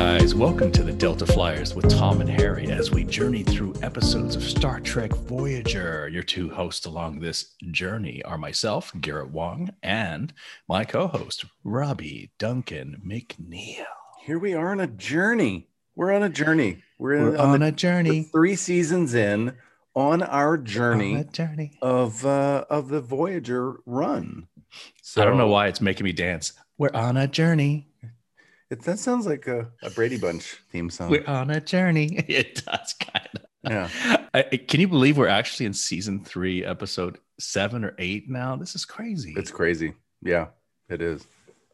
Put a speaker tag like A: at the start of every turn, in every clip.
A: guys. Welcome to the Delta Flyers with Tom and Harry as we journey through episodes of Star Trek Voyager. Your two hosts along this journey are myself, Garrett Wang, and my co host, Robbie Duncan McNeill.
B: Here we are on a journey. We're on a journey. We're, in,
A: We're on
B: the-
A: a journey.
B: three seasons in on our journey
A: On journey.
B: of uh, of the Voyager run. So
A: I don't know why it's making me dance. We're on a journey.
B: It, that sounds like a, a Brady Bunch theme song.
A: We're on a journey. It does kind of.
B: Yeah.
A: I, can you believe we're actually in season three, episode seven or eight now? This is crazy.
B: It's crazy. Yeah, it is.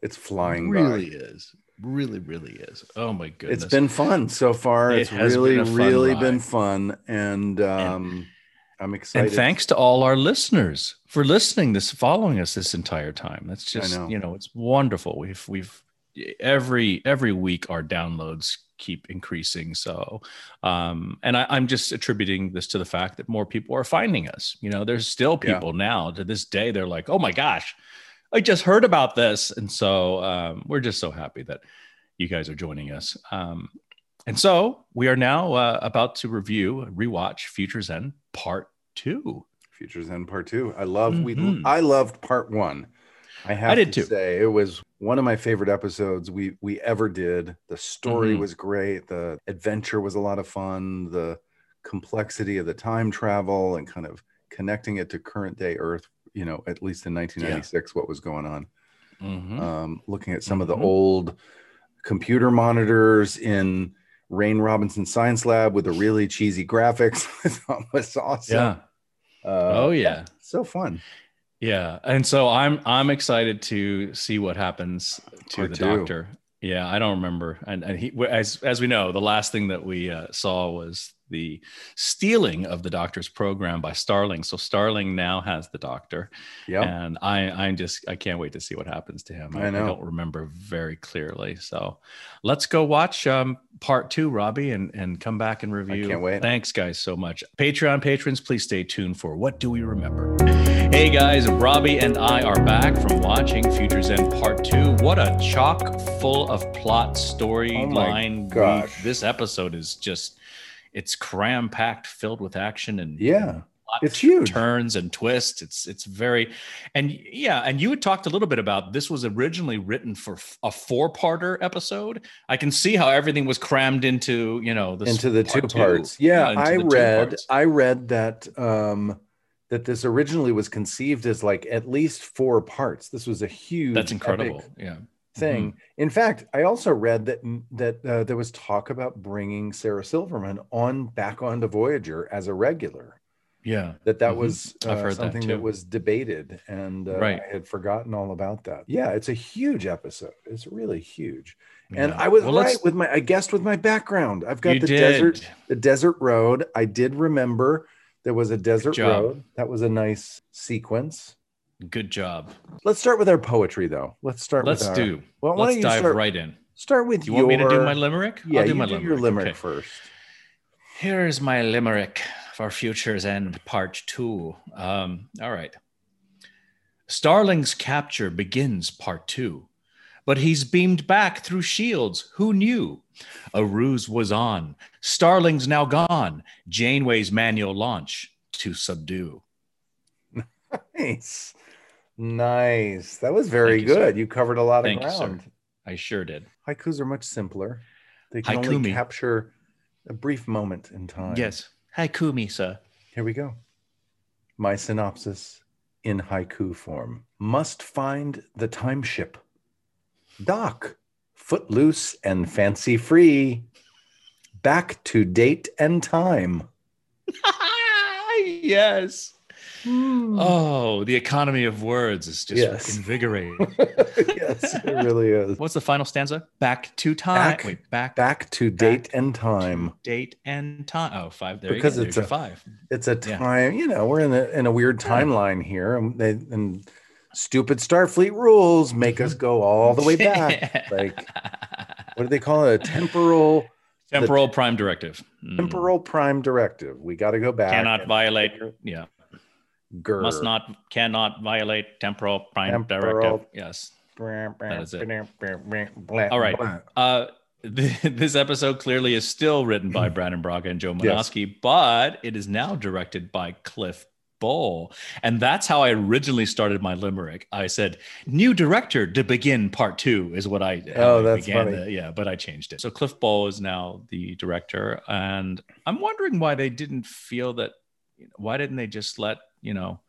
B: It's flying
A: It
B: by.
A: really is. Really, really is. Oh my goodness.
B: It's been fun so far.
A: It
B: it's
A: has
B: really,
A: been
B: really
A: ride.
B: been fun, and um, I'm excited.
A: and thanks to all our listeners for listening this following us this entire time that's just
B: know.
A: you know it's wonderful we've we've every every week our downloads keep increasing so um and I, i'm just attributing this to the fact that more people are finding us you know there's still
B: Yeah.
A: people now to this day they're like oh my gosh i just heard about this and so um, we're just so happy that you guys are joining us um and so we are now uh, about to review rewatch futures end part two
B: Futures End Part Two. I love we
A: Mhm.
B: I loved Part One. I have
A: I did
B: to
A: too.
B: say it was one of my favorite episodes we we ever did. The story
A: Mhm.
B: was great. The adventure was a lot of fun. The complexity of the time travel and kind of connecting it to current day Earth. You know, at least in 1996, what was going on.
A: Mhm.
B: Um, looking at some of
A: Mhm.
B: the old computer monitors in Rain Robinson Science Lab with the really cheesy graphics. I thought was awesome.
A: yeah
B: Uh,
A: oh yeah
B: so fun.
A: Yeah and so i'm i'm excited to see what happens to
B: Part
A: the
B: two.
A: doctor. Yeah i don't remember. And, and he as as we know the last thing that we uh, saw was the stealing of the doctor's program by starling. So starling now has the doctor.
B: Yeah.
A: and i i'm just i can't wait to see what happens to him.
B: I know.
A: don't remember very clearly. So let's go watch um part two robbie and and come back and review.
B: I can't wait.
A: thanks guys so much. Patreon patrons please stay tuned for what do we remember hey guys robbie and i are back from watching futures end part two what a chock full of plot storyline
B: gosh.
A: this episode is just it's cram packed filled with action and
B: Yeah. It's huge.
A: turns and twists. It's it's very and yeah, and you had talked a little bit about this was originally written for a four-parter episode. I can see how everything was crammed into, you know, the
B: into the two
A: part
B: parts. Yeah,
A: into
B: I read. I read that um that this originally was conceived as like at least four parts. This was a huge
A: That's incredible. Yeah.
B: thing. In fact, I also read that that uh, there was talk about bringing Sarah Silverman on back onto Voyager as a regular.
A: Yeah.
B: That that
A: Mhm.
B: was uh,
A: heard that
B: something that,
A: too.
B: was debated, and uh,
A: Right.
B: I had forgotten all about that. Yeah, it's a huge episode. It's really huge. And
A: Yeah.
B: I was
A: Well, let's-
B: right with my I guessed with my background. I've got
A: You
B: the
A: did.
B: desert the desert road. I did remember there was a desert road. That was a nice sequence.
A: Good job.
B: Let's start with our poetry though. Let's start
A: Let's
B: with our,
A: do.
B: Well, why
A: Let's
B: don't you
A: dive
B: start,
A: right in.
B: start with
A: Do you want me to do my limerick?
B: Yeah,
A: I'll do
B: you
A: my
B: do
A: limerick.
B: your limerick
A: Okay.
B: first.
A: Here is my limerick for Futures End Part Two. Um, all right. Starling's capture begins Part Two, but he's beamed back through shields. Who knew? A ruse was on. Starling's now gone. Janeway's manual launch to subdue.
B: Nice. Nice. That was very
A: you, sir.
B: good. You covered a lot
A: Thank
B: of
A: sir.
B: ground.
A: I sure did.
B: Haikus are much simpler. They can only capture a brief moment in time.
A: Yes. Haikumi, sir.
B: Here we go. My synopsis in haiku form must find the time ship. Dock, footloose and fancy free. Back to date and time.
A: yes. Hmm. Oh, the economy of words is just
B: Yes.
A: invigorating.
B: yes, it really is.
A: What's the final stanza? Back to time.
B: Back-
A: Wait, back,
B: Back to date and time.
A: date and time. Oh, five. There
B: Because
A: you go.
B: it's
A: There's
B: a-
A: five.
B: It's a
A: Yeah.
B: time, you know, we're in a in a weird timeline here. And they and stupid Starfleet rules make us go all the way back. like what do they call it? A temporal
A: temporal prime directive. Mm.
B: temporal prime directive. We got to go back.
A: Cannot violate. Yeah.
B: Grr.
A: Must not. Cannot violate temporal prime
B: Temporal-
A: directive. Yes. That is it.
B: All
A: right. Uh, this episode clearly is still written by Brannon Braga and Joe Menosky, but it is now directed by Cliff Bole. And that's how I originally started my limerick. I said, new director to begin part two is what I
B: Oh, that's funny.
A: the- yeah, but I changed it. So Cliff Bole is now the director. And I'm wondering why they didn't feel that, why didn't they just let, you know,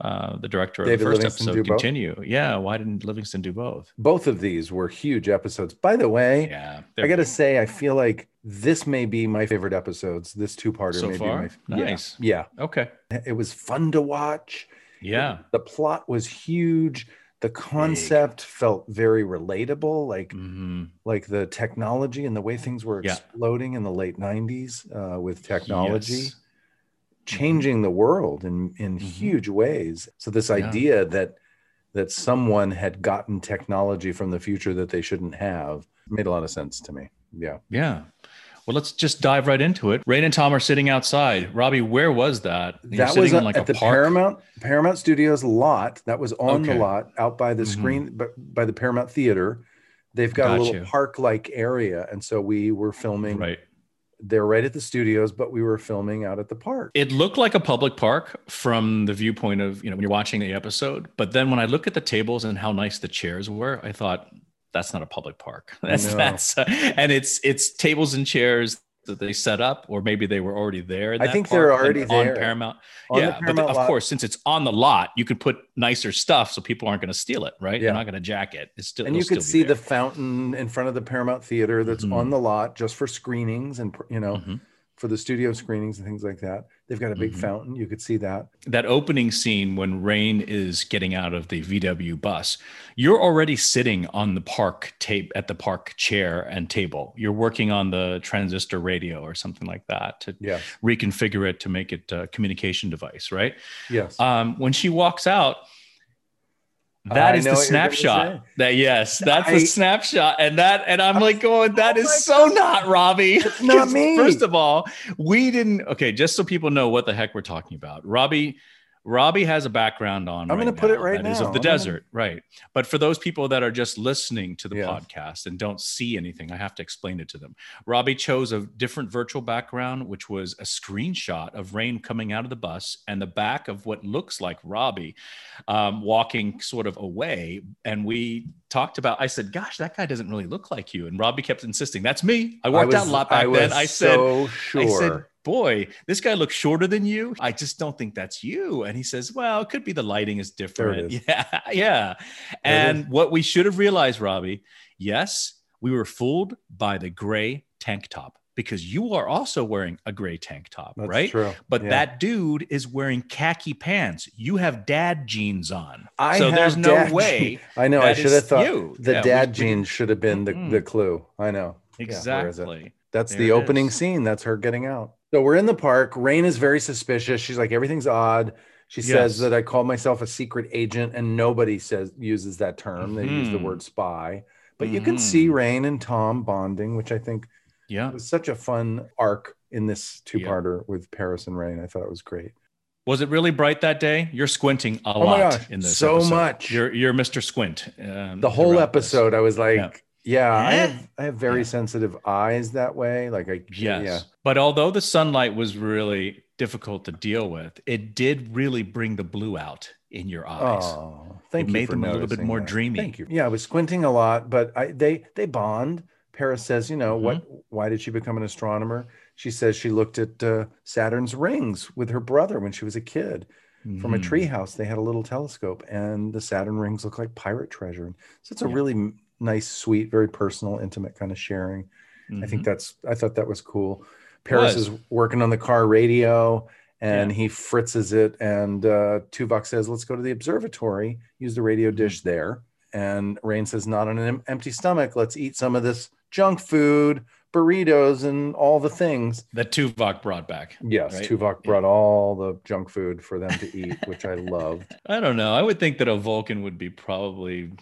A: uh, the director of
B: David
A: the first
B: Livingston
A: episode
B: do both?
A: continue? Yeah, why didn't Livingston do both?
B: Both of these were huge episodes. By the way,
A: Yeah.
B: I got to say, I feel like this may be my favorite episodes. This two-parter
A: So
B: may
A: far?
B: be my yeah,
A: Nice.
B: Yeah,
A: Okay.
B: it was fun to watch.
A: Yeah.
B: The plot was huge. The concept felt very relatable, like
A: hmm
B: like the technology and the way things were
A: Yeah.
B: exploding in the late 90s uh, with technology.
A: Yes.
B: changing the world in in
A: Mhm.
B: huge ways. So this
A: Yeah.
B: idea that that someone had gotten technology from the future that they shouldn't have made a lot of sense to me. Yeah.
A: Yeah. Well, let's just dive right into it. Rain and Tom are sitting outside. Robbie, where was that? You're
B: that was uh,
A: like
B: at
A: a
B: the
A: park.
B: Paramount Paramount Studios lot. That was on the lot out by the
A: Mhm.
B: screen but by the Paramount Theater. They've got a little
A: you.
B: park-like area and so we were filming
A: Right.
B: they're right at the studios but we were filming out at the park.
A: It looked like a public park from the viewpoint of, you know, when you're watching the episode. But then when I look at the tables and how nice the chairs were, I thought, that's not a public park. That's
B: No.
A: that's uh, and it's it's tables and chairs that they set up, or maybe they were already there.
B: I think they're already
A: on
B: there.
A: Paramount.
B: On
A: yeah, but
B: Paramount
A: of
B: lot-
A: course, since it's on the lot, you could put nicer stuff so people aren't going to steal it, right?
B: Yeah.
A: They're not going to jack it. It's still
B: and you could see the fountain in front of the Paramount Theater that's
A: Mhm.
B: on the lot just for screenings and you know
A: Mhm.
B: For the studio screenings and things like that. They've got a big
A: Mhm.
B: fountain. You could see that.
A: that opening scene when Rain is getting out of the VW bus, you're already sitting on the park tape at the park chair and table. You're working on the transistor radio or something like that to
B: Yes.
A: reconfigure it to make it a communication device, right?
B: Yes.
A: Um, when she walks out, that
B: I
A: is the
B: what you're gonna
A: snapshot. That yes, that's
B: I-
A: a snapshot, and that and I'm oh like going, that
B: Oh
A: is so
B: God.
A: not Robbie.
B: It's not me.
A: First of all, we didn't. Okay, just so people know what the heck we're talking about. Robbie, Robbie has a background on.
B: I'm
A: right
B: gonna put it right
A: that is
B: now.
A: of the
B: I'm gonna-
A: desert, right? But for those people that are just listening to the
B: Yeah.
A: podcast and don't see anything, I have to explain it to them. Robbie chose a different virtual background, which was a screenshot of Rain coming out of the bus and the back of what looks like Robbie um, walking sort of away. And we talked about. I said, "Gosh, that guy doesn't really look like you." And Robbie kept insisting, "That's me." I worked
B: was,
A: out a lot back
B: I
A: then. I said,
B: so sure.
A: I said, boy, this guy looks shorter than you. I just don't think that's you. And he says, well, it could be the lighting is different.
B: is.
A: Yeah. Yeah. And what we should have realized, Robbie, yes, we were fooled by the gray tank top because you are also wearing a gray tank top,
B: That's
A: right?
B: true.
A: But
B: Yeah.
A: that dude is wearing khaki pants. You have dad jeans on.
B: I
A: so there's no way.
B: I know. I should have thought
A: you.
B: the
A: Yeah,
B: dad
A: we-
B: jeans should have been the,
A: Mm-mm.
B: the clue. I know. Yeah, where is it?
A: Exactly.
B: That's
A: There
B: the opening
A: is.
B: scene. That's her getting out. So we're in the park. Rain is very suspicious. She's like, everything's odd. She says that I call myself a secret agent, and nobody says uses that term. They use the
A: Mhm.
B: word spy. But you can see Rain and Tom bonding, which I think
A: Yeah.
B: was such a fun arc in this two-parter with Paris and Rain. I thought it was great.
A: Was it really bright that day? You're squinting a
B: Oh
A: lot in this.
B: so
A: episode.
B: much.
A: You're you're Mr. Squint. um,
B: The whole
A: throughout this.
B: episode, I was like,
A: Yeah.
B: Yeah, I
A: Eh?
B: have I have very
A: Yeah.
B: sensitive eyes that way. Like I
A: Yes.
B: yeah.
A: But although the sunlight was really difficult to deal with, it did really bring the blue out in your eyes.
B: Oh, thank
A: It
B: you.
A: made them a little bit more
B: that.
A: dreamy.
B: Thank you. Yeah, I was squinting a lot, but I they they bond. Paris says, you know, what?
A: Mm-hmm.
B: Why did she become an astronomer? She says she looked at uh, Saturn's rings with her brother when she was a kid. From a
A: Mhm.
B: treehouse, they had a little telescope, and the Saturn rings look like pirate treasure. So it's a
A: Yeah.
B: really nice, sweet, very personal, intimate kind of sharing. I think
A: Mhm.
B: that's I thought that was cool. Paris
A: Was.
B: is working on the car radio and
A: Yeah.
B: he fritzes it and uh Tuvok says, let's go to the observatory, use the radio
A: Mm-hmm.
B: dish there. And Rain says, not on an em- empty stomach. Let's eat some of this junk food, burritos, and all the things.
A: that Tuvok brought back.
B: Yes,
A: Right.
B: Tuvok brought all the junk food for them to eat, which I loved.
A: I don't know. I would think that a Vulcan would be probably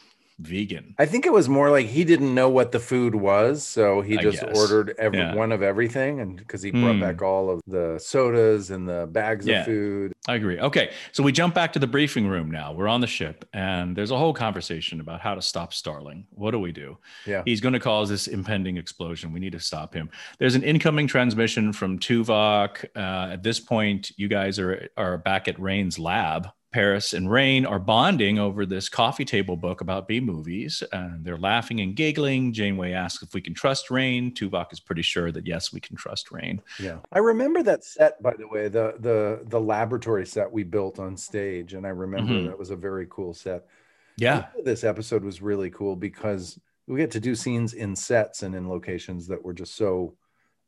A: vegan.
B: I think it was more like he didn't know what the food was, so he
A: I
B: just
A: guess.
B: ordered every
A: Yeah.
B: one of everything, and because he brought
A: Hmm.
B: back all of the sodas and the bags
A: Yeah.
B: of food.
A: I agree. Okay, so we jump back to the briefing room now. We're on the ship, and there's a whole conversation about how to stop Starling. What do we do?
B: Yeah,
A: He's going to cause this impending explosion. We need to stop him. There's an incoming transmission from Tuvok. Uh, at this point, you guys are are back at Rain's lab. Paris and Rain are bonding over this coffee table book about B movies. And they're laughing and giggling. Janeway asks if we can trust Rain. Tuvok is pretty sure that yes, we can trust Rain.
B: yeah. I remember that set, by the way, the the the laboratory set we built on stage, and I remember
A: Mhm.
B: that was a very cool set.
A: Yeah,
B: this episode was really cool because we get to do scenes in sets and in locations that were just so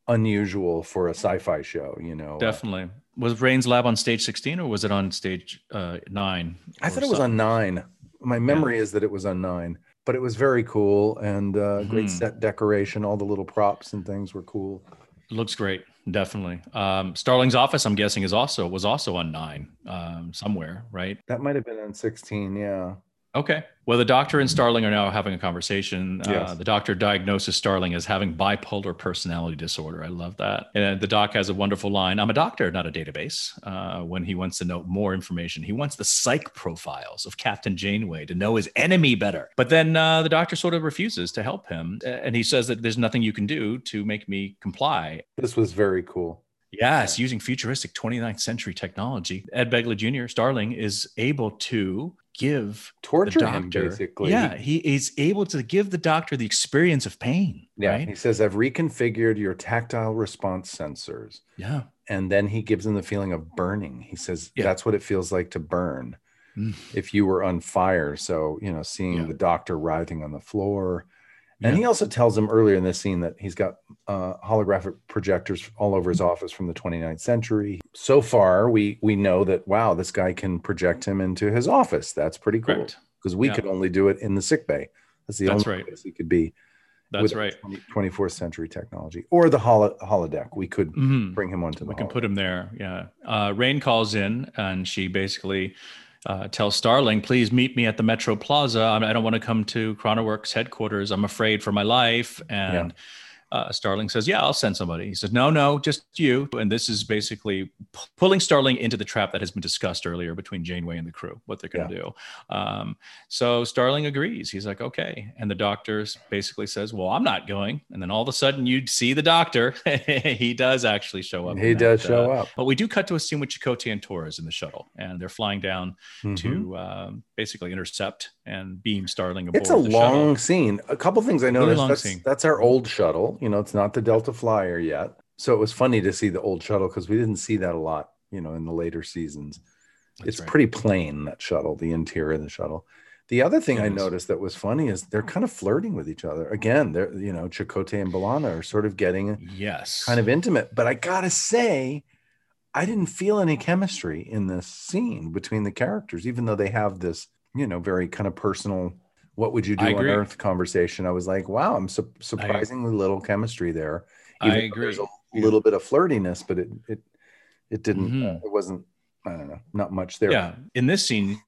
B: unusual for a sci-fi show. You know,
A: definitely. Was Rain's lab on stage 16 or was it on stage uh, nine?
B: I thought it was on nine. My memory is that it was on nine, but it was very cool and uh, great
A: Mhm.
B: set decoration. All the little props and things were cool.
A: Looks great, definitely. Um, Starling's office, I'm guessing, is also was also on nine um, somewhere, right?
B: That might have been on 16. Yeah.
A: Okay. Well, the doctor and Starling are now having a conversation. Uh, the doctor diagnoses Starling as having bipolar personality disorder. I love that. And the doc has a wonderful line I'm a doctor, not a database. Uh, when he wants to know more information, he wants the psych profiles of Captain Janeway to know his enemy better. But then uh, the doctor sort of refuses to help him. And he says that there's nothing you can do to make me comply.
B: This was very cool.
A: Yes, using futuristic 29th century technology. Ed Begley Jr., Starling, is able to give the
B: Torture him, basically.
A: Yeah, he is able to give the doctor the experience of pain.
B: Yeah.
A: Right?
B: He says, I've reconfigured your tactile response sensors.
A: Yeah.
B: and then he gives him the feeling of burning. He says
A: Yeah.
B: that's what it feels like to burn
A: Mm.
B: if you were on fire. So, you know, seeing
A: Yeah.
B: the doctor writhing on the floor. And
A: Yeah.
B: he also tells him earlier in this scene that he's got uh, holographic projectors all over his office from the 29th century. So far, we we know that wow, this guy can project him into his office. That's pretty cool because we
A: Yeah.
B: could only do it in the sick bay. That's the
A: That's
B: only
A: right.
B: place he could be.
A: That's right.
B: 20 24th century technology or the holo- holodeck. We could
A: Mhm.
B: bring him onto the
A: We can put him there. Yeah. Uh, Rain calls in and she basically uh, tells Starling, please meet me at the Metro Plaza. I, I don't want to come to Chronoworks headquarters. I'm afraid for my life. And uh, Starling says, yeah, I'll send somebody. He says, no, no, just you. And this is basically p- pulling Starling into the trap that has been discussed earlier between Janeway and the crew, what they're going to do. Um, so Starling agrees. He's like, okay. And the doctor basically says, well, I'm not going. And then all of a sudden you see the doctor. he does actually show up.
B: He does
A: that,
B: show
A: uh,
B: up.
A: But we do cut to a scene with Chakotay and Torres in the shuttle, and they're flying down
B: Mhm.
A: to um, basically intercept and beam Starling aboard
B: It's a
A: the
B: long
A: shuttle.
B: scene. A couple things I
A: Really
B: noticed.
A: long
B: that's, that's our old shuttle. You know, it's not the Delta Flyer yet. So it was funny to see the old shuttle because we didn't see that a lot, you know, in the later seasons.
A: That's
B: it's
A: right.
B: pretty plain, that shuttle, the interior of the shuttle. The other thing
A: It
B: I noticed that was funny is they're kind of flirting with each other. Again, they're, you know, Chakotay and B'Elanna are sort of getting
A: Yes.
B: kind of intimate. But I gotta say, I didn't feel any chemistry in this scene between the characters, even though they have this, you know, very kind of personal, what would you do on. Earth conversation. I was like, wow, I'm su- surprisingly little chemistry there.
A: I
B: Even though
A: agree.
B: There's a little bit of flirtiness, but it it it didn't.
A: Mhm.
B: Uh, it wasn't. I don't know. Not much there.
A: Yeah. In this scene,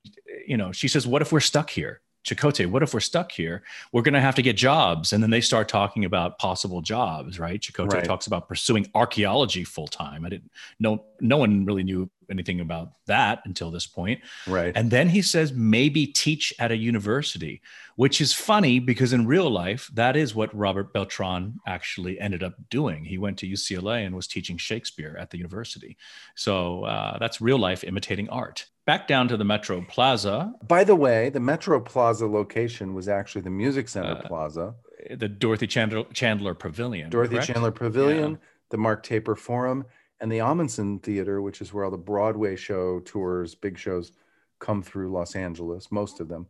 A: you know, she says, What if we're stuck here? Chakotay, what if we're stuck here? We're going to have to get jobs. And then they start talking about possible jobs, right? Chakotay
B: Right.
A: talks about pursuing archaeology full time. I didn't know, no one really knew anything about that until this point.
B: Right.
A: And then he says, maybe teach at a university, which is funny because in real life, that is what Robert Beltran actually ended up doing. He went to UCLA and was teaching Shakespeare at the university. So uh, that's real life imitating art. Back down to the Metro Plaza,
B: By the way, the Metro Plaza location was actually the Music Center
A: Uh,
B: Plaza,
A: the Dorothy Chandler, Chandler Pavilion.
B: Dorothy
A: correct?
B: Chandler Pavilion, the Mark Taper Forum, and the Ahmanson Theater, which is where all the Broadway show tours, big shows, come through Los Angeles, most of them.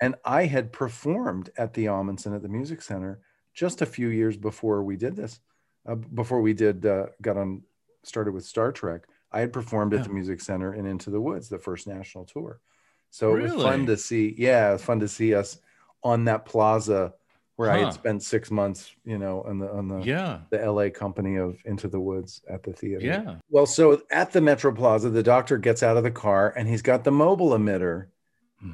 B: And I had performed at the Ahmanson at the Music Center just a few years before we did this, uh, before we did uh, got on started with Star Trek. I had performed at the Music Center in Into the Woods, the first national tour. So it was fun to see. Yeah, it was fun to see us on that plaza where I had spent six months, you know, on the on the
A: Yeah.
B: the LA company of Into the Woods at the theater.
A: Yeah.
B: Well, so at the Metro Plaza, the doctor gets out of the car and he's got the mobile emitter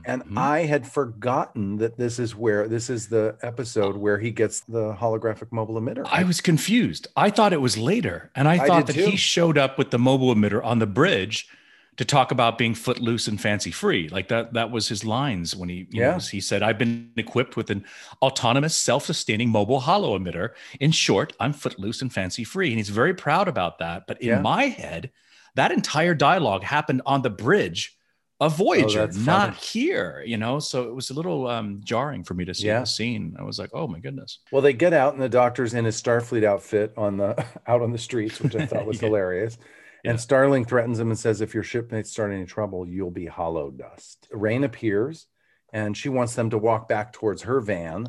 B: And
A: Mhm.
B: I had forgotten that this is where this is the episode where he gets the holographic mobile emitter.
A: I was confused. I thought it was later. And I
B: I
A: thought that he showed up with the mobile emitter on the bridge to talk about being footloose and fancy free. Like that that was his lines when he you
B: Yeah.
A: know, he said I've been equipped with an autonomous self-sustaining mobile holo emitter. In short, I'm footloose and fancy free. And he's very proud about that. But in
B: Yeah.
A: my head, that entire dialogue happened on the bridge of Voyager,
B: Oh,
A: not here, you know. So it was a little um, jarring for me to see
B: Yeah.
A: the scene. I was like, "Oh my goodness!"
B: Well, they get out and the doctor's in his Starfleet outfit on the out on the streets, which I thought was
A: Yeah.
B: hilarious.
A: Yeah.
B: And Starling threatens him and says, "If your shipmates start any trouble, you'll be hollow dust." Rain appears, and she wants them to walk back towards her van,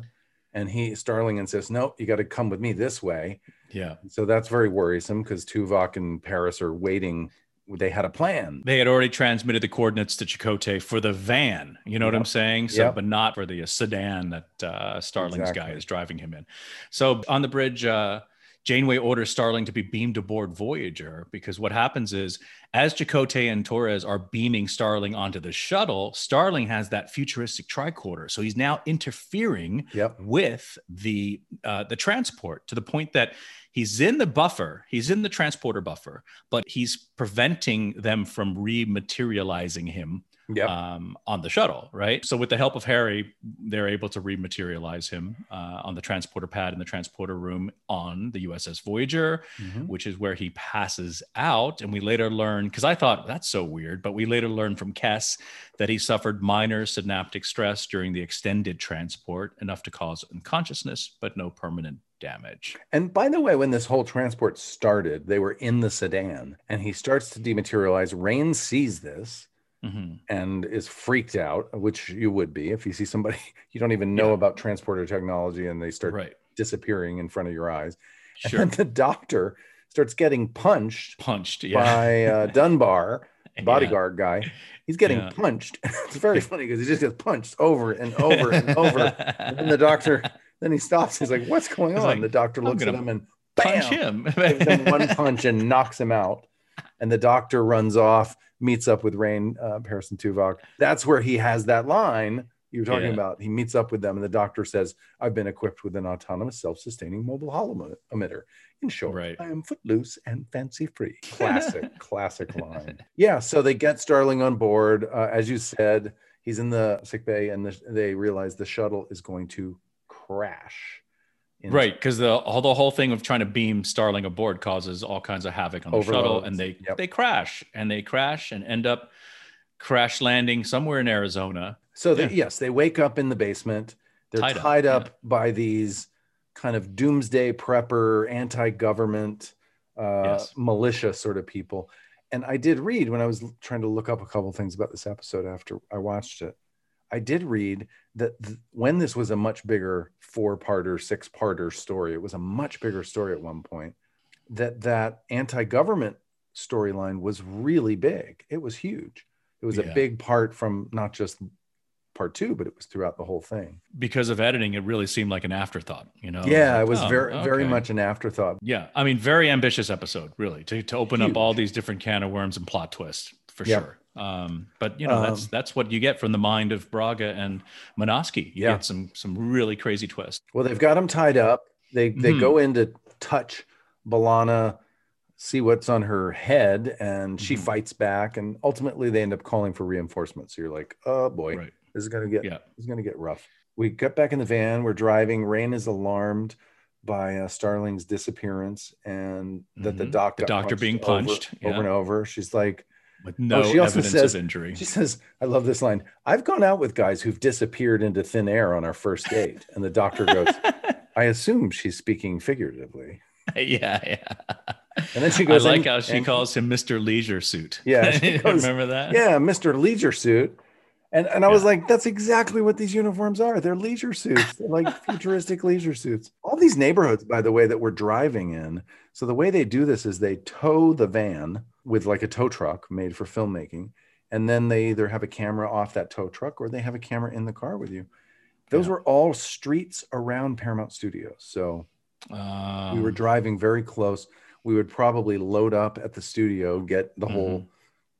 B: and he Starling insists, "No, you got to come with me this way."
A: Yeah.
B: So that's very worrisome because Tuvok and Paris are waiting. They had a plan.
A: They had already transmitted the coordinates to Chakotay for the van. You know what I'm saying? So,
B: Yep.
A: but not for the sedan that uh, Starling's guy is driving him in. So on the bridge, uh, Janeway orders Starling to be beamed aboard Voyager because what happens is, as Chakotay and Torres are beaming Starling onto the shuttle, Starling has that futuristic tricorder. So he's now interfering
B: Yep.
A: with the uh, the transport to the point that he's in the buffer, he's in the transporter buffer, but he's preventing them from rematerializing him
B: Yep.
A: um, on the shuttle, right? So with the help of Harry, they're able to rematerialize him uh, on the transporter pad in the transporter room on the USS Voyager,
B: Mhm.
A: which is where he passes out. And we later learn, because I thought that's so weird, but we later learned from Kes that he suffered minor synaptic stress during the extended transport, enough to cause unconsciousness, but no permanent damage.
B: And by the way, when this whole transport started, they were in the sedan, and he starts to dematerialize. Rain sees this
A: Mhm.
B: and is freaked out, which you would be if you see somebody you don't even know
A: Yeah.
B: about transporter technology and they start
A: Right.
B: disappearing in front of your eyes.
A: Sure.
B: And then the doctor starts getting punched
A: Punched. Yeah.
B: by uh, Dunbar,
A: Yeah.
B: bodyguard guy. He's getting
A: Yeah.
B: punched. it's very funny because he just gets punched over and over and over. And then the doctor, then he stops. He's like, "What's going
A: He's
B: on?"
A: like,
B: the doctor looks at him and
A: punch
B: bam,
A: him.
B: gives him one punch and knocks him out. And the doctor runs off, meets up with Rain, uh, Harrison Tuvok. That's where he has that line you were talking
A: Yeah.
B: about. He meets up with them, and the doctor says, "I've been equipped with an autonomous, self-sustaining mobile holo emitter. In short,
A: Right.
B: I am footloose and fancy-free." Classic, classic line. Yeah. So they get Starling on board. Uh, as you said, he's in the sick bay, and the, they realize the shuttle is going to crash.
A: Right, because the all the whole thing of trying to beam Starling aboard causes all kinds of havoc on the shuttle, and they
B: yep.
A: they crash and they crash and end up crash landing somewhere in Arizona.
B: So they,
A: Yeah.
B: yes, they wake up in the basement. They're
A: Tied
B: tied,
A: up,
B: up, by these kind of doomsday prepper, anti-government, uh,
A: Yes.
B: militia sort of people. And I did read when I was trying to look up a couple things about this episode after I watched it. I did read that th- when this was a much bigger four-parter, six-parter story, it was a much bigger story at one point. That that anti-government storyline was really big. It was huge. It was
A: Yeah.
B: a big part from not just part two, but it was throughout the whole thing.
A: Because of editing, it really seemed like an afterthought. You know?
B: yeah,
A: Like,
B: it was
A: oh,
B: very, very much an afterthought.
A: Yeah, I mean, very ambitious episode, really, to to open up all these different can of worms and plot twists for
B: Yeah.
A: sure. Um, but you know, that's
B: Um,
A: that's what you get from the mind of Braga and Menosky. You
B: Yeah.
A: get some some really crazy twists.
B: Well, they've got him tied up. They they
A: Mhm.
B: go in to touch B'Elanna, see what's on her head, and she
A: Mhm.
B: fights back. And ultimately, they end up calling for reinforcements. So you're like, oh boy,
A: Right.
B: this is gonna get
A: Yeah.
B: this is gonna get rough. We get back in the van. We're driving. Rain is alarmed by uh, Starling's disappearance and that the
A: Mhm.
B: doc
A: The doctor being punched,
B: over,
A: yeah.
B: and over. She's like,
A: With oh, no
B: she also
A: evidence
B: says-
A: of injury.
B: She says, I love this line. I've gone out with guys who've disappeared into thin air on our first date. And the doctor goes, I assume she's speaking figuratively.
A: yeah, yeah.
B: And then she
A: I
B: goes,
A: like
B: in
A: how she
B: and-
A: calls him Mr. Leisure Suit.
B: Yeah, goes-
A: remember that?
B: Yeah, Mr. Leisure Suit. And and I was
A: Yeah.
B: like, that's exactly what these uniforms are. They're leisure suits. They're like futuristic leisure suits. All these neighborhoods, by the way, that we're driving in. So the way they do this is they tow the van with like a tow truck made for filmmaking. And then they either have a camera off that tow truck or they have a camera in the car with you. Those
A: Yeah.
B: were all streets around Paramount Studios. So
A: Um,
B: we were driving very close. We would probably load up at the studio, get the whole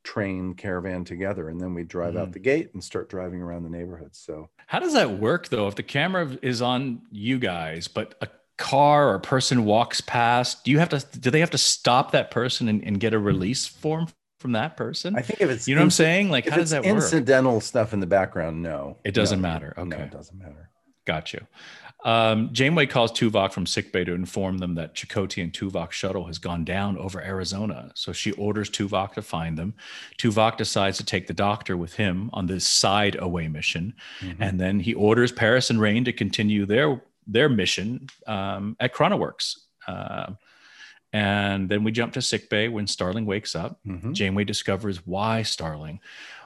B: train caravan together and then we drive out
A: Mhm.
B: the gate and start driving around the neighborhood so
A: How does that work though? If the camera is on you guys, but a car or a person walks past, do you have to do they have to stop that person and, and get a release form from that person?
B: i think if it's
A: you know what I'm saying? Like
B: if
A: how does
B: it's
A: that work?
B: incidental stuff in the background no
A: It doesn't
B: No,
A: matter.
B: no
A: Okay.
B: it doesn't matter
A: Got you. Um, Janeway calls Tuvok from sickbay to inform them that Chakotay and Tuvok shuttle has gone down over Arizona. So she orders Tuvok to find them. Tuvok decides to take the doctor with him on this side away mission,
B: Mhm.
A: and then he orders Paris and Rain to continue their their mission um, at Chronoworks. Um and then we jump to sickbay when Starling wakes up.
B: Mhm.
A: Janeway discovers why Starling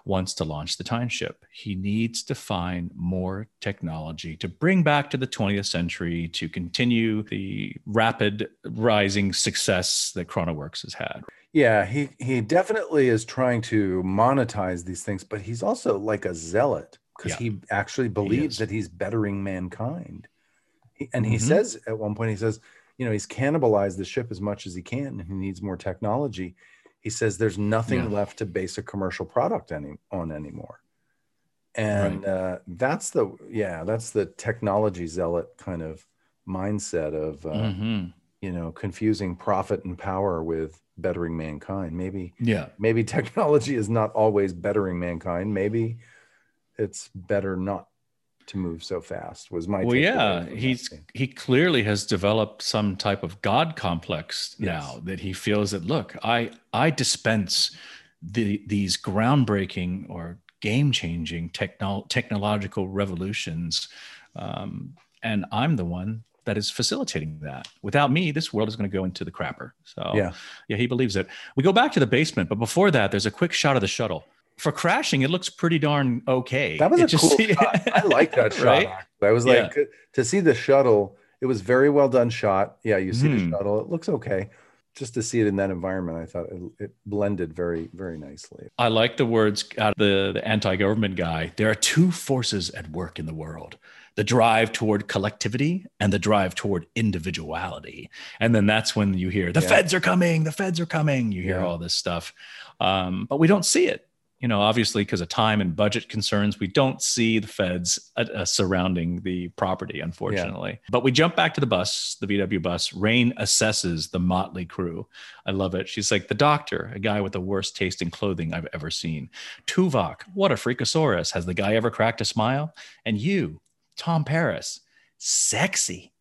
A: wants to launch the time ship. He needs to find more technology to bring back to the 20th century to continue the rapid rising success that Chronoworks has had.
B: Yeah, he he definitely is trying to monetize these things, but he's also like a zealot because
A: Yeah.
B: he actually believes
A: is.
B: that he's bettering mankind. He, and he
A: Mhm.
B: says at one point, he says, you know, he's cannibalized the ship as much as he can, and he needs more technology. He says there's nothing
A: Yeah.
B: left to base a commercial product any on anymore. And uh, that's the yeah, that's the technology zealot kind of mindset of uh,
A: Mhm.
B: you know confusing profit and power with bettering mankind maybe
A: Yeah.
B: maybe technology is not always bettering mankind maybe it's better not to move so fast was my
A: Well, yeah, he's he clearly has developed some type of god complex
B: Yes.
A: now that he feels that look, I I dispense the these groundbreaking or game changing techno- technological revolutions, um, and I'm the one that is facilitating that. Without me, this world is going to go into the crapper. So
B: yeah
A: yeah, he believes it. We go back to the basement, but before that, there's a quick shot of the shuttle. For crashing, it looks pretty darn okay.
B: that was
A: It
B: a cool shot. i like that shot
A: Right?
B: i was like to see the shuttle it was very well done shot yeah you see
A: Mhm.
B: the shuttle it looks okay just to see it in that environment i thought it, it blended very very nicely
A: I like the words out of the, the anti government guy. There are two forces at work in the world the drive toward collectivity and the drive toward individuality. And then that's when you hear the
B: Yeah.
A: feds are coming, the feds are coming. You hear
B: Yeah.
A: all this stuff. Um, but we don't see it. You know, obviously, because of time and budget concerns, we don't see the feds uh, uh, surrounding the property, unfortunately. But we jump back to the bus, the VW bus. Rain assesses the motley crew. I love it. She's like, the doctor, a guy with the worst taste in clothing I've ever seen. Tuvok, what a freakosaurus. Has the guy ever cracked a smile? And you, Tom Paris, sexy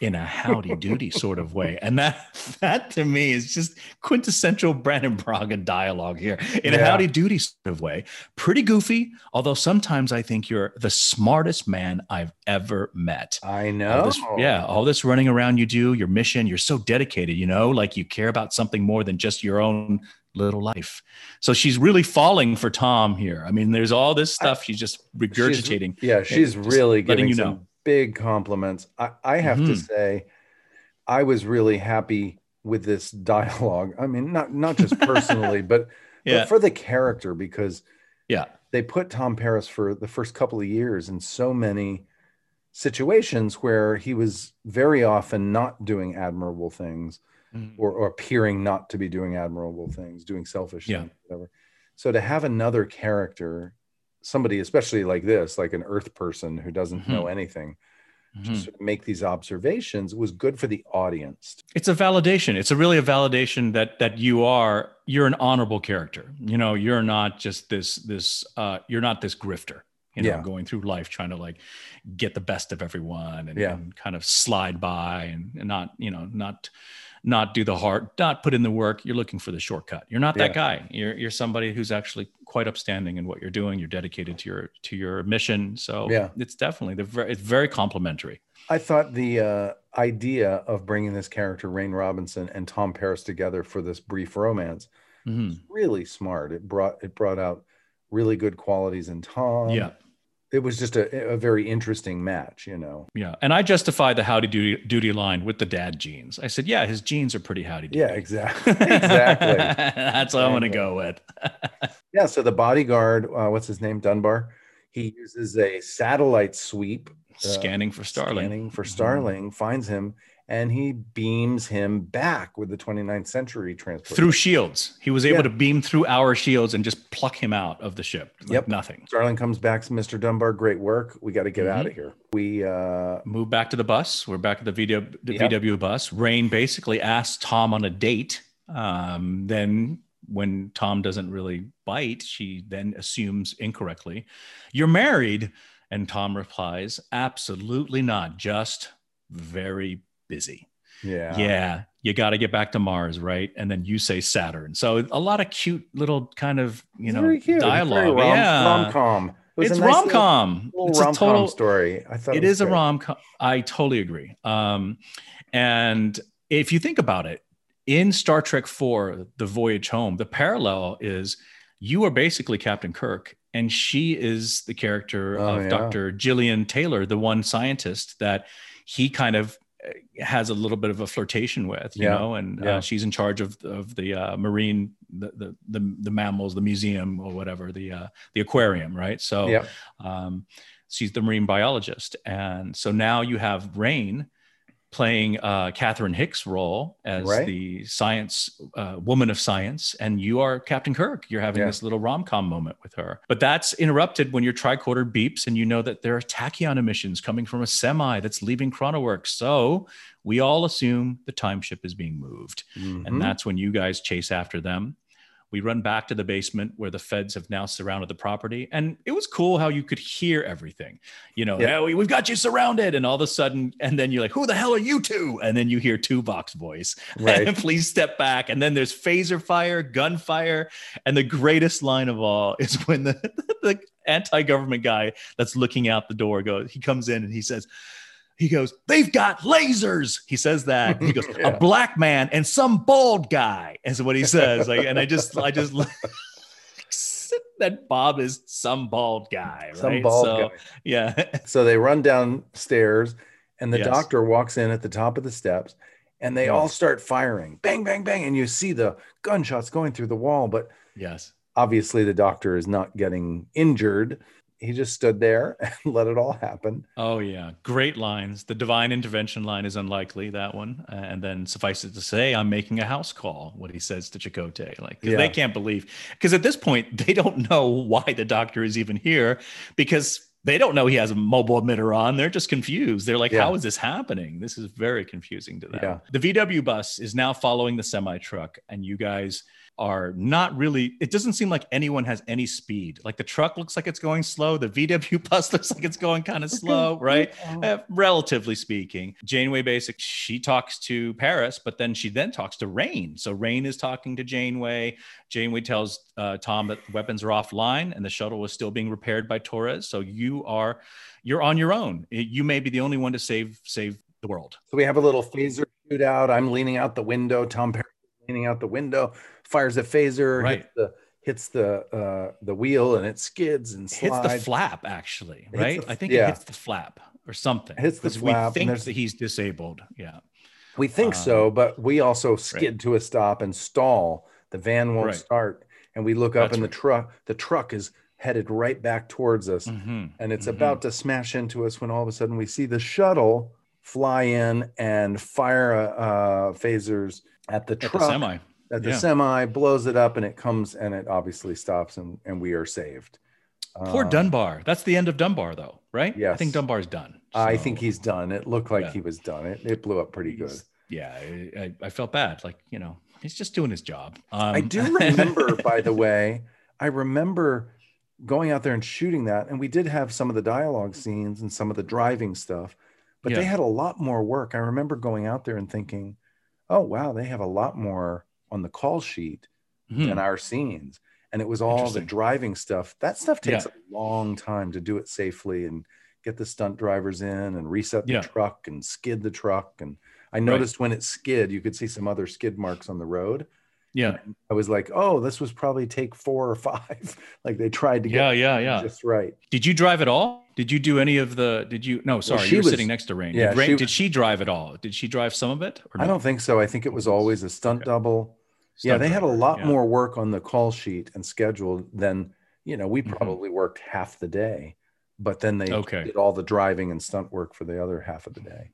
A: in a howdy doody sort of way. And that that to me is just quintessential Brannon Braga dialogue here in a howdy doody sort of way. Pretty goofy, although sometimes I think you're the smartest man I've ever met.
B: i
A: All
B: know
A: this, yeah, all this running around you do, your mission, you're so dedicated, you know, like you care about something more than just your own little life. So she's really falling for Tom here. I mean, there's all this stuff she's just regurgitating.
B: yeah she's
A: just
B: really
A: letting
B: giving
A: you
B: some
A: know.
B: Big compliments i, I have to
A: Mhm.
B: say i was really happy with this dialogue i mean not not just personally but,
A: Yeah.
B: but for the character because
A: Yeah.
B: they put tom paris for the first couple of years in so many situations where he was very often not doing admirable things or, or appearing not to be doing admirable things, doing selfish
A: Yeah.
B: things, whatever. So to have another character, somebody especially like this, like an Earth person who doesn't know anything,
A: Mhm.
B: just sort of make these observations was good for the audience.
A: It's a validation. It's a really a validation that that you are you're an honorable character. You know, you're not just this this uh you're not this grifter. You know,
B: Yeah.
A: going through life trying to like get the best of everyone and,
B: Yeah.
A: and kind of slide by and, and not you know not not do the hard not put in the work. You're looking for the shortcut. You're not that guy. You're you're somebody who's actually quite upstanding in what you're doing. You're dedicated to your to your mission. So
B: Yeah.
A: it's definitely the very it's very complimentary.
B: I thought the uh, idea of bringing this character, Rain Robinson, and Tom Paris together for this brief romance
A: Mhm.
B: was really smart. It brought it brought out really good qualities in Tom.
A: yeah.
B: It was just a, a very interesting match, you know.
A: Yeah, and I justified the howdy doody, duty line with the dad jeans. I said, "Yeah, his jeans are pretty howdy doody."
B: Yeah, exactly. exactly.
A: That's what I'm going to go with.
B: Yeah. So the bodyguard, uh, what's his name? Dunbar. He uses a satellite sweep,
A: Scanning for Starling.
B: scanning for. Starling, finds him, and he beams him back with the 29th century transport
A: through shields. He was able
B: Yeah.
A: to beam through our shields and just pluck him out of the ship. Like
B: Yep.
A: Nothing.
B: Starling comes back, Mr. Dunbar, great work. We got to get
A: Mhm.
B: out of here. We uh
A: Move back to the bus. We're back at the VW, the
B: Yep.
A: VW bus. Rain basically asks Tom on a date. Um, then when Tom doesn't really bite, she then assumes incorrectly, "You're married," and Tom replies, "Absolutely not. Just very busy."
B: yeah.
A: yeah, you got to get back to Mars, right? And then you say Saturn. So a lot of cute little kind of you
B: It's
A: know
B: very cute.
A: Dialogue.
B: rom-
A: yeah,
B: rom-com. It
A: it's
B: a nice
A: rom com.
B: Little,
A: It's
B: rom
A: a
B: com
A: total.
B: story. I thought
A: It
B: was
A: is a
B: great.
A: rom com. I totally agree. Um, and if you think about it, in Star Trek Four, The Voyage Home, the parallel is you are basically Captain Kirk, and she is the character
B: Oh,
A: of
B: yeah.
A: Dr. Gillian Taylor, the one scientist that he kind of has a little bit of a flirtation with, you
B: Yeah,
A: know, and
B: yeah.
A: uh, she's in charge of of the uh, marine, the, the the the mammals, the museum or whatever, the uh, the aquarium, right? So
B: Yep.
A: um, she's the marine biologist, and so now you have Rain playing uh, Catherine Hicks' role as
B: Right.
A: the science uh, woman of science, and you are Captain Kirk. You're having
B: Yeah.
A: this little rom com moment with her, but that's interrupted when your tricorder beeps, and you know that there are tachyon emissions coming from a semi that's leaving Chronoworks. So we all assume the time ship is being moved
B: Mhm.
A: and that's when you guys chase after them. We run back to the basement where the feds have now surrounded the property, and it was cool how you could hear everything. You know,
B: Yeah.
A: "Yeah, we- we've got you surrounded, and all of a sudden, and then you're like, "Who the hell are you two? And then you hear Tuvok's voice,
B: Right.
A: and please step back. And then there's phaser fire, gunfire, and the greatest line of all is when the the anti-government guy that's looking out the door goes. He comes in and he says. He goes, they've got lasers. He says that. He goes,
B: Yeah.
A: a black man and some bald guy. Is what he says. Like, and I just, I just, that Bob is some bald guy, right?
B: Some bald
A: so,
B: guy.
A: yeah,
B: So they run downstairs, and the
A: Yes.
B: doctor walks in at the top of the steps, and they
A: Yeah.
B: all start firing, bang, bang, bang, and you see the gunshots going through the wall. But
A: yes,
B: obviously, the doctor is not getting injured. He just stood there and let it all happen.
A: oh yeah, great lines. The divine intervention line is unlikely. That one, and then suffice it to say, I'm making a house call. What he says to Chakotay, like
B: Yeah.
A: they can't believe, because at this point they don't know why the doctor is even here, because they don't know he has a mobile emitter on. They're just confused. They're like,
B: Yeah.
A: how is this happening? This is very confusing to them.
B: Yeah.
A: The VW bus is now following the semi truck, and you guys are not really, it doesn't seem like anyone has any speed. Like the truck looks like it's going slow. The VW bus looks like it's going kind of slow, right? Uh, relatively speaking. Janeway Basic, she talks to Paris, but then she then talks to Rain. So Rain is talking to Janeway. Janeway tells uh, Tom that weapons are offline and the shuttle is still being repaired by Torres. So you are you're on your own. You may be the only one to save save the world.
B: So we have a little phaser shootout. I'm leaning out the window. Tom Perry is leaning out the window, fires a phaser,
A: Right.
B: hits the hits the uh, the wheel, and it skids and slides.
A: Hits the flap actually, right?
B: the-
A: I think
B: yeah.
A: it hits the flap or something.
B: Hits the flap,
A: We think that he's disabled. Yeah.
B: We think
A: Um,
B: so, but we also skid to a stop and stall. The van won't
A: Right.
B: start, and we look up,
A: That's
B: and
A: right.
B: the truck the truck is headed right back towards us,
A: Mhm.
B: and it's
A: Mhm.
B: about to smash into us when all of a sudden we see the shuttle fly in and fire uh, phasers at the
A: At the semi.
B: at the
A: yeah.
B: semi, blows it up, and it comes and it obviously stops, and and we are saved.
A: Poor
B: Um,
A: Dunbar. That's the end of Dunbar, though, right? Yeah,
B: I
A: think Dunbar's done.
B: I think he's done. It looked like
A: Yeah.
B: he was done. It it blew up pretty good.
A: Yeah, I, I, I felt bad. Like you know, he's just doing his job. Um,
B: I do remember, by the way, I remember going out there and shooting that, and we did have some of the dialogue scenes and some of the driving stuff, but they had a lot more work. I remember going out there and thinking, "Oh wow, they have a lot more on the call sheet
A: Mhm.
B: than our scenes." And it was all the driving stuff. That stuff takes
A: Yeah.
B: a long time to do it safely and get the stunt drivers in and reset the
A: Yeah.
B: truck and skid the truck. And I noticed when it skid, you could see some other skid marks on the road.
A: Yeah,
B: I was like, oh, this was probably take four or five. like they tried to
A: yeah,
B: get
A: yeah,
B: it
A: yeah.
B: just right.
A: Did you drive at all? Did you do any of the? Did you? No, sorry,
B: she
A: you were
B: was-
A: sitting next to Rain.
B: yeah,
A: did, Rain,
B: she
A: did she drive at all? Did she drive some of it? Or
B: I don't think so. I think it was always a stunt
A: Okay.
B: double. yeah,
A: Stunt
B: they had a lot
A: yeah.
B: more work on the call sheet and schedule than, you know, we
A: Mhm.
B: probably worked half the day, but then they
A: Okay.
B: did all the driving and stunt work for the other half of the day.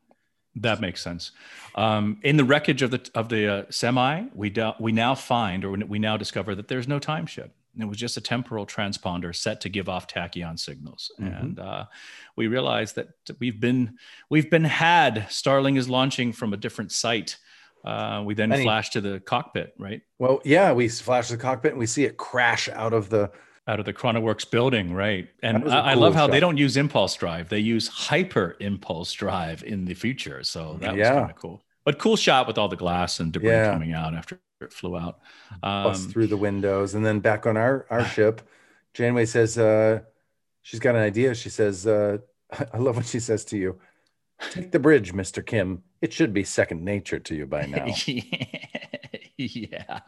A: That makes sense. Um, in the wreckage of the of the uh, semi, we do, we now find, or we now discover that there's no time ship. It was just a temporal transponder set to give off tachyon signals,
B: Mhm.
A: and uh, we realize that we've been we've been had. Starling is launching from a different site. Uh, we then flash to the cockpit, right
B: Well, yeah, we flash the cockpit and we see it crash out of the.
A: Out of the Chronoworks building, right? And I, I,
B: cool
A: love how
B: shot.
A: they don't use impulse drive; they use hyper impulse drive in the future. So that was kind of cool. But cool shot with all the glass and debris
B: Yeah.
A: coming out after it flew out.
B: bust
A: Um,
B: through the windows. And then back on our, our ship, Janeway says, uh, she's got an idea. She says, uh, I love what she says to you. Take the bridge, Mr. Kim. It should be second nature to you by now.
A: yeah,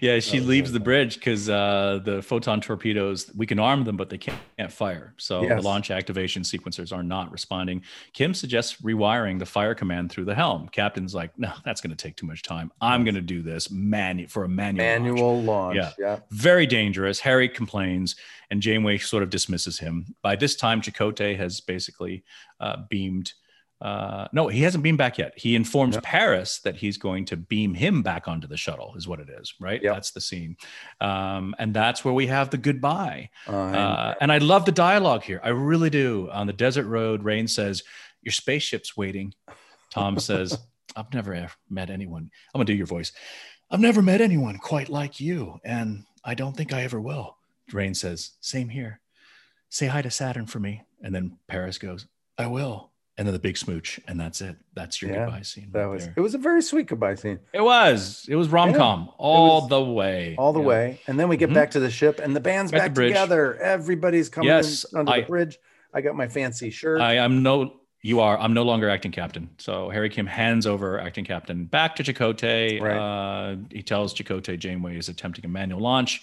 A: yeah. She
B: was
A: leaves the bridge because uh, the photon torpedoes we can arm them, but they can't, can't fire. So
B: Yes.
A: the launch activation sequencers are not responding. Kim suggests rewiring the fire command through the helm. Captain's like, no, that's going to take too much time. I'm going to do this manu- for a manual. launch."
B: Manual launch.
A: Yeah.
B: Yeah.
A: very dangerous. Harry complains, and Janeway sort of dismisses him. By this time, Chakotay has basically uh, beamed. Uh, no, he hasn't beamed back yet. He informs
B: No.
A: Paris that he's going to beam him back onto the shuttle, is what it is, right?
B: Yep.
A: That's the scene. Um, and that's where we have the goodbye.
B: Uh,
A: Uh, and I love the dialogue here. I really do. On the desert road, Rain says, Your spaceship's waiting. Tom says, I've never met anyone. I'm going to do your voice. I've never met anyone quite like you, and I don't think I ever will. Rain says, Same here. Say hi to Saturn for me. And then Paris goes, I will. And then the big smooch, and that's it. That's your
B: Yeah,
A: goodbye scene.
B: that
A: right
B: was
A: there.
B: it was a very sweet goodbye scene
A: It was. It was rom com all
B: was
A: the way.
B: all the
A: Yeah.
B: way. And then we get
A: Mhm.
B: back to the ship and the band's
A: the
B: back
A: bridge.
B: together. Everybody's coming
A: Yes,
B: in under
A: I-
B: the bridge. I got my fancy shirt.
A: I am no. You are. I'm no longer acting captain. So Harry Kim hands over acting captain back to Chakotay.
B: Right.
A: Uh, he tells Chakotay Janeway is attempting a manual launch.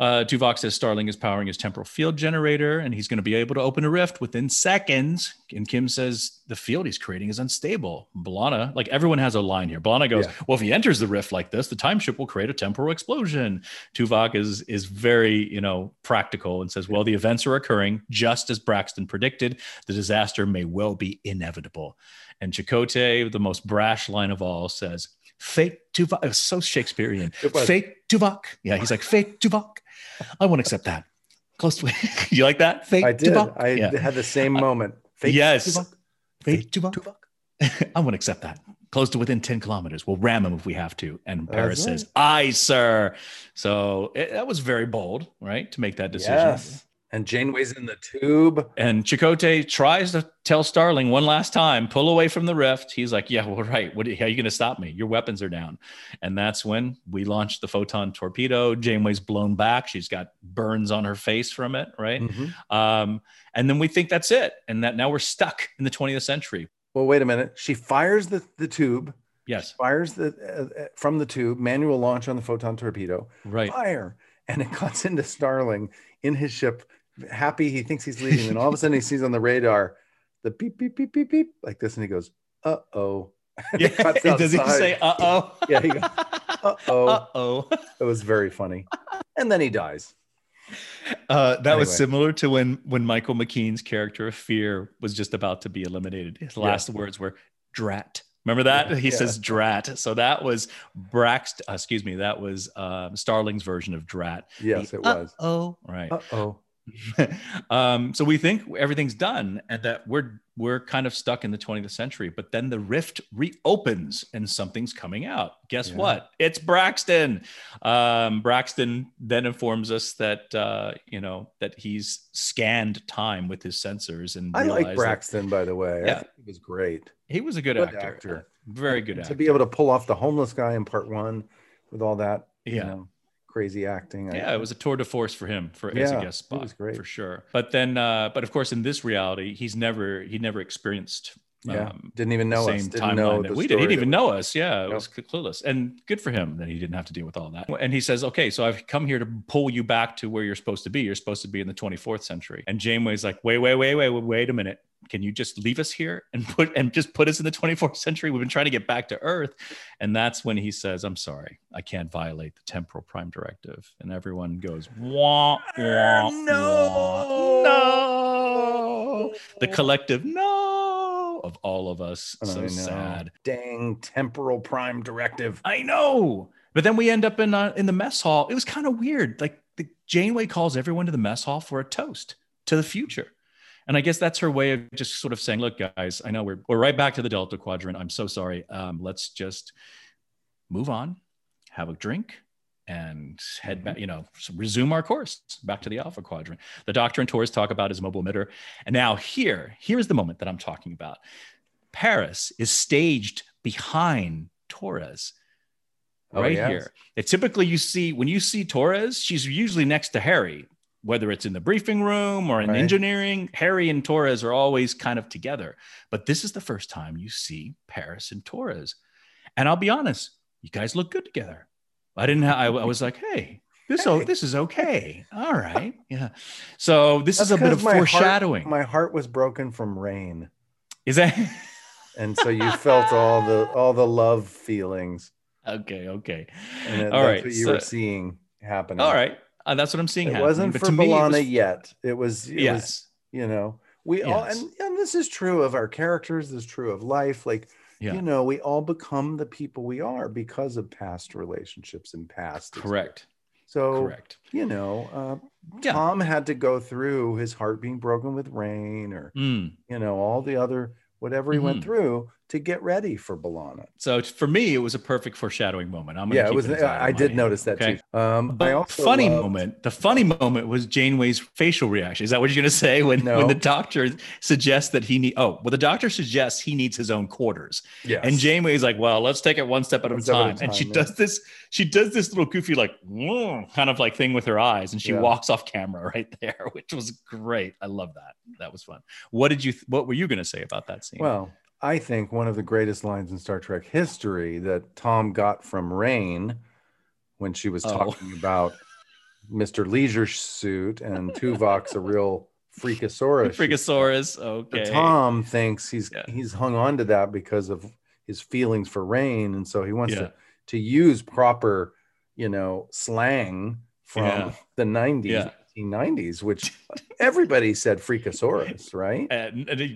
A: Uh, Tuvok says Starling is powering his temporal field generator and he's going to be able to open a rift within seconds. And Kim says the field he's creating is unstable. B'Elanna, like everyone has a line here. B'Elanna goes,
B: Yeah.
A: Well, if he enters the rift like this, the time ship will create a temporal explosion. Tuvok is is very, you know, practical and says, Well, the events are occurring just as Braxton predicted. The disaster may well be inevitable. And Chakotay, the most brash line of all, says, Fate Tuvok. It was so Shakespearean.
B: It was.
A: Fate Tuvok. Yeah, he's like, Fate Tuvok. I won't accept that. Close to you like that? Fate
B: I did. I
A: yeah.
B: had the same moment. Fake
A: Yes.
B: Tuvok.
A: Fate Tuvok. I won't accept that. Close to within 10 kilometers. We'll ram him if we have to. And Paris
B: right.
A: says, Aye, sir. So it, that was very bold, right? To make that decision.
B: Yes. And Janeway's in the tube.
A: And Chakotay tries to tell Starling one last time, pull away from the rift. He's like, Yeah, well, right. What, how are you going to stop me? Your weapons are down. And that's when we launch the photon torpedo. Janeway's blown back. She's got burns on her face from it, right?
B: Mhm.
A: Um, and then we think that's it. And that now we're stuck in the 20th century.
B: Well, wait a minute. She fires the, the tube,
A: Yes,
B: fires the uh, uh, from the tube, manual launch on the photon torpedo.
A: right.
B: Fire, and it cuts into Starling in his ship, happy he thinks he's leaving, and all of a sudden he sees on the radar the beep beep beep beep beep like this, and he goes, "Uh oh."
A: Yeah. Does he say, uh oh?
B: Yeah, he goes, Uh oh.
A: uh oh.
B: It was very funny, and then he dies.
A: Uh, that was similar to when when Michael McKean's character of Fear was just about to be eliminated. His last words were "drat." Remember that
B: Yeah,
A: he
B: yeah.
A: says "drat." So that was Braxt. Uh, excuse me. That was um, Starling's version of "drat."
B: Yes, it was.
A: Oh, right.
B: Oh.
A: um, so we think everything's done and that we're we're kind of stuck in the 20th century. But then the rift reopens and something's coming out. Guess
B: Yeah.
A: what? It's Braxton. Um, Braxton then informs us that uh, you know that he's scanned time with his sensors and
B: I like
A: realized that
B: Braxton, by the way. I
A: Yeah.
B: think he was great.
A: He was a good,
B: Good
A: actor.
B: actor.
A: Very good actor.
B: to be able to pull off the homeless guy in part one with all that, you
A: Yeah.
B: know, crazy acting. I-
A: yeah, it was a tour de force for him for as a
B: Yeah,
A: guest
B: it
A: spot
B: was great.
A: for sure. But then, uh, but of course, in this reality, he's never he never experienced
B: yeah.
A: um,
B: didn't even know
A: same
B: us. Didn't know
A: that we did. He didn't even know us. Yeah, it was clueless, and good for him that he didn't have to deal with all that. And he says, "Okay, so I've come here to pull you back to where you're supposed to be. You're supposed to be in the 24th century." And Janeway's like, "Wait, wait, wait, wait, wait, wait a minute. Can you just leave us here and put and just put us in the 24th century? We've been trying to get back to Earth." And that's when he says, "I'm sorry, I can't violate the temporal prime directive." And everyone goes, "Wah, wah,
B: No.
A: wah. no." The collective no of all of us.
B: I
A: So sad.
B: Dang temporal prime directive.
A: I know. But then we end up in uh, in the mess hall. It was kind of weird. Like the Janeway calls everyone to the mess hall for a toast to the future. And I guess that's her way of just sort of saying, look, guys, I know we're, we're right back to the Delta Quadrant. I'm so sorry. Um, let's just move on, have a drink, and head back, you know, resume our course back to the Alpha Quadrant. The Doctor and Torres talk about his mobile emitter. And now here, here's the moment that I'm talking about. Paris is staged behind Torres
B: Oh,
A: right
B: yes.
A: here. Typically, you see when you see Torres, she's usually next to Harry, whether it's in the briefing room or in
B: Right.
A: engineering. Harry and Torres are always kind of together. But this is the first time you see Paris and Torres. And I'll be honest, you guys look good together. I didn't. Ha- I, I was like, hey. This, oh,
B: Hey.
A: this is okay. All right. Yeah. So this is a bit of
B: my heart-
A: foreshadowing.
B: my heart was broken from rain.
A: is that
B: And so you felt all the all the love feelings.
A: okay? Okay.
B: And
A: All
B: that's
A: right.
B: what you
A: so-
B: were seeing happening.
A: all right. Uh, that's what I'm seeing.
B: It
A: happening.
B: wasn't
A: But
B: for
A: to me, it
B: B'Elanna
A: was-
B: yet. It was it was
A: yes.
B: you know we all and, and this is true of our characters this is true of life like
A: Yeah.
B: you know we all become the people we are because of past relationships and past
A: Correct.
B: so
A: Correct.
B: you know uh,
A: Yeah.
B: tom had to go through his heart being broken with rain or
A: Mm.
B: you know all the other whatever he went
A: Mhm.
B: through to get ready for B'Elanna.
A: So for me, it was a perfect foreshadowing moment. I'm gonna
B: Yeah, it was.
A: of
B: I did notice that
A: okay.
B: too. Um,
A: But
B: I also
A: funny
B: loved-
A: moment. The funny moment was Janeway's facial reaction. Is that what you're going to say when
B: No.
A: when the doctor suggests that he need? Oh, well, the doctor suggests he needs his own quarters,
B: Yes.
A: and Janeway's like, "Well, let's take it one step at a
B: One step at a
A: time." And she
B: time, yeah.
A: does this. She does this little goofy like kind of like thing with her eyes, and she
B: Yeah.
A: walks off camera right there, which was great. I love that. That was fun. What did you? What were you going to say about that scene?
B: Well, I think one of the greatest lines in Star Trek history that Tom got from Rain when she was
A: Oh.
B: talking about Mr. Leisure Suit and Tuvok's a real freakosaurus.
A: Freakosaurus. Okay.
B: But Tom thinks he's
A: Yeah.
B: he's hung on to that because of his feelings for Rain, and so he wants
A: Yeah.
B: to to use proper, you know, slang from
A: Yeah.
B: the 90s,
A: Yeah.
B: 1990s, which everybody said freakosaurus, right?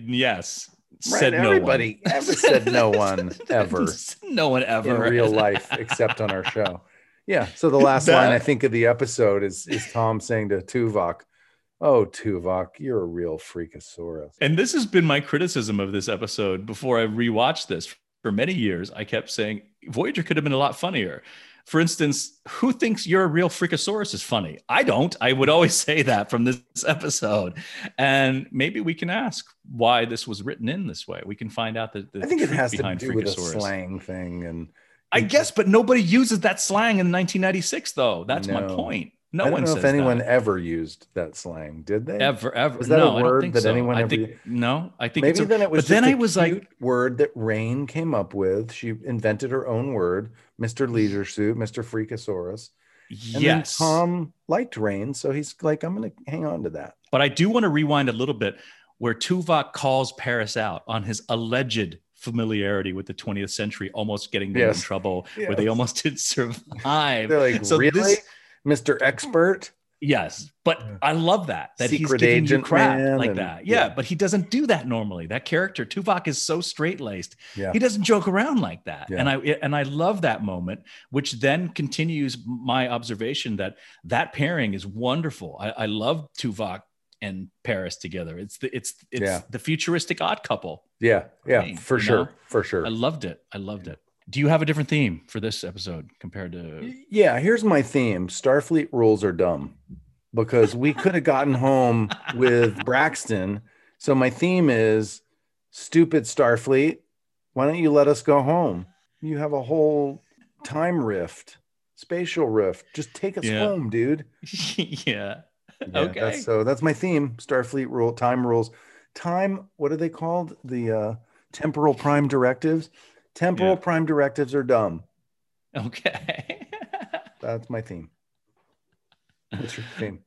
A: Yes,
B: Right,
A: said no one.
B: everybody ever said no one ever
A: no one ever
B: in
A: ever
B: real life except on our show. Yeah. So the last line I think of the episode is is Tom saying to Tuvok, "Oh Tuvok, you're a real freakosaurus."
A: And this has been my criticism of this episode before I rewatched this for many years. I kept saying Voyager could have been a lot funnier. For instance, who thinks you're a real freakosaurus is funny? I don't. I would always say that from this episode. And maybe we can ask why this was written in this way. We can find out that the
B: I think it has to
A: behind
B: do with a slang thing, and
A: I guess, but nobody uses that slang in 1996, though. That's my point. No
B: I don't
A: one
B: know if anyone
A: that.
B: ever used that slang. Did they?
A: ever ever.
B: Was that a
A: no, I don't
B: word
A: think
B: that
A: so.
B: anyone
A: I
B: ever
A: think,
B: used?
A: No, I think
B: Maybe
A: a,
B: then it was.
A: but then
B: just
A: I
B: a
A: was like,
B: cute word that Rain came up with. She invented her own word, Mister Leisure Suit, Mister Freakosaurus. And
A: yes.
B: Tom liked Rain, so he's like, I'm going to hang on to that.
A: But I do want to rewind a little bit where Tuvok calls Paris out on his alleged familiarity with the 20th century, almost getting them in
B: Yes.
A: trouble, where they almost didn't survive.
B: They're like,
A: So
B: really,
A: this-
B: Mister Expert?
A: Yes, but
B: Yeah.
A: I love that that he's
B: Secret
A: giving you crap like
B: and-
A: that. Yeah,
B: yeah.
A: but he doesn't do that normally. That character Tuvok is so straight laced.
B: Yeah.
A: He doesn't joke around like that.
B: Yeah.
A: And I and I love that moment, which then continues my observation that that pairing is wonderful. I, I love Tuvok and Paris together. It's the it's it's
B: Yeah.
A: the futuristic odd couple.
B: Yeah, yeah,
A: Hey,
B: for sure,
A: know?
B: for sure.
A: I loved it. I loved it. Do you have a different theme for this episode compared to
B: Yeah, here's my theme: Starfleet rules are dumb, because we could have gotten home with Braxton. So my theme is stupid Starfleet. Why don't you let us go home? You have a whole time rift, spatial rift. Just take us
A: Yeah.
B: home, dude.
A: Yeah.
B: Yeah,
A: Okay.
B: that's- so that's my theme: Starfleet rule, time rules, time. What are they called? The uh, temporal prime directives. Temporal
A: Yeah.
B: prime directives are dumb.
A: Okay.
B: That's my theme. What's your theme?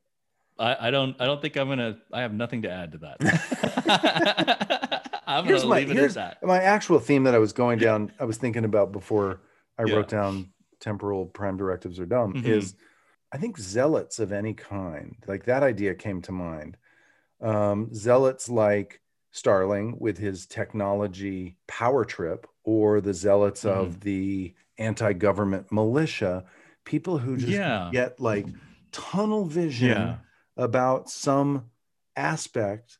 A: I, I don't I don't think I'm gonna I have nothing to add to that. I'm
B: Here's
A: gonna
B: my
A: leave it at that.
B: my actual theme that I was going down. I was thinking about before I
A: Yeah.
B: wrote down temporal prime directives are dumb.
A: Mhm.
B: Is I think zealots of any kind, like that idea came to mind. Um, zealots like Starling with his technology power trip or the zealots
A: Mm-hmm.
B: of the anti government militia, people who just
A: Yeah.
B: get like tunnel vision
A: Yeah.
B: about some aspect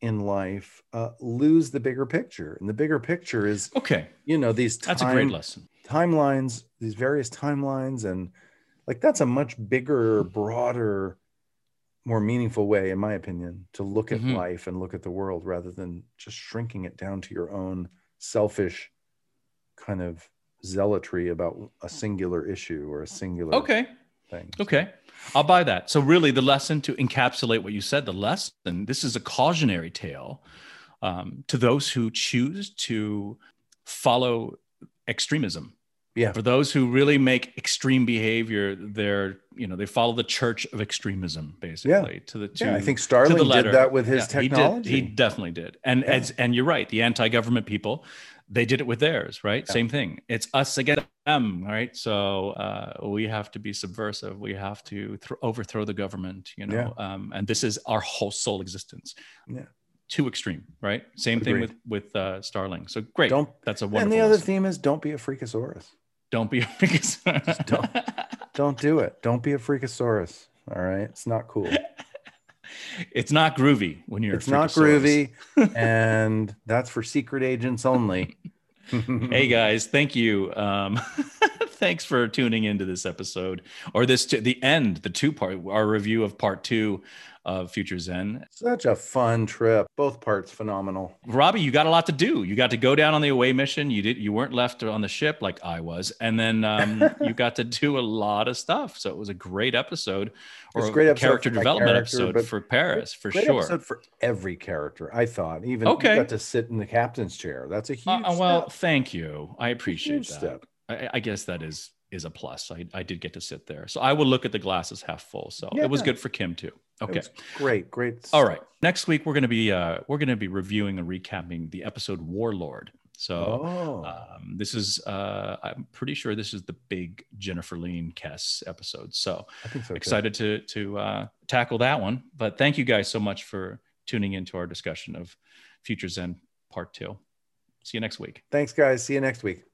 B: in life uh, lose the bigger picture. And the bigger picture is,
A: Okay.
B: you know, these
A: That's a great lesson.
B: timelines, these various timelines, and like that's a much bigger, broader, more meaningful way, in my opinion, to look at
A: Mhm.
B: life and look at the world rather than just shrinking it down to your own selfish kind of zealotry about a singular issue or a singular
A: Okay.
B: thing.
A: Okay. I'll buy that. So, really, the lesson to encapsulate what you said, the lesson, this is a cautionary tale um, to those who choose to follow extremism.
B: Yeah.
A: For those who really make extreme behavior, they're, you know, they follow the church of extremism, basically. Yeah. To the to,
B: Yeah, I think Starling did that with his
A: Yeah, he did.
B: technology.
A: He, definitely did. And
B: Yeah.
A: as and you're right, the anti-government people, they did it with theirs, right?
B: Yeah.
A: Same thing. It's us against them, right? So uh, we have to be subversive. We have to th- overthrow the government, you know. Um, and this is our whole soul existence.
B: Yeah.
A: Too extreme, right? Same thing with with uh, Starling. So great.
B: Don't
A: That's a wonderful.
B: and the other
A: lesson.
B: theme is don't be a freakosaurus.
A: Don't be a freakosaurus.
B: don't. Don't do it. Don't be a freakosaurus. All right. It's not cool.
A: it's not groovy when you're. a
B: it's not groovy. and that's for secret agents only.
A: hey guys thank you um thanks for tuning into this episode or this to the end the two part our review of part two of Future's End
B: Such a fun trip. Both parts phenomenal.
A: robbie you got a lot to do you got to go down on the away mission you did you weren't left on the ship like i was and then um you got to do a lot of stuff so it was a great episode or
B: a great
A: character development
B: character,
A: episode for paris for
B: Great
A: sure
B: episode for every character. I thought even
A: Okay.
B: you got to sit in the captain's chair. That's a huge.
A: Uh, uh, well
B: step.
A: thank you i appreciate
B: huge
A: that
B: step.
A: I, I guess that is is a plus. I, I did get to sit there, so I will look at the glasses half full. So
B: Yeah.
A: it was good for Kim too. Okay,
B: great, great.
A: all right. Next week we're going to be uh, we're going to be reviewing and recapping the episode Warlord. So
B: Oh,
A: um, this is uh, I'm pretty sure this is the big Jennifer Lien Kes episode. So
B: so. too.
A: excited to to uh, tackle that one. But thank you guys so much for tuning into our discussion of Future's End Part Two. See you next week.
B: Thanks, guys. See you next week.